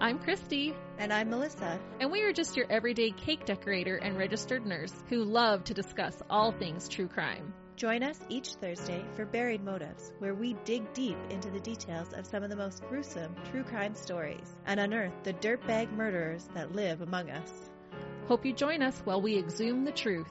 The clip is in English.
I'm Christie. And I'm Melissa. And we are just your everyday cake decorator and registered nurse who love to discuss all things true crime. Join us each Thursday for Buried Motives, where we dig deep into the details of some of the most gruesome true crime stories and unearth the dirtbag murderers that live among us. Hope you join us while we exhume the truth.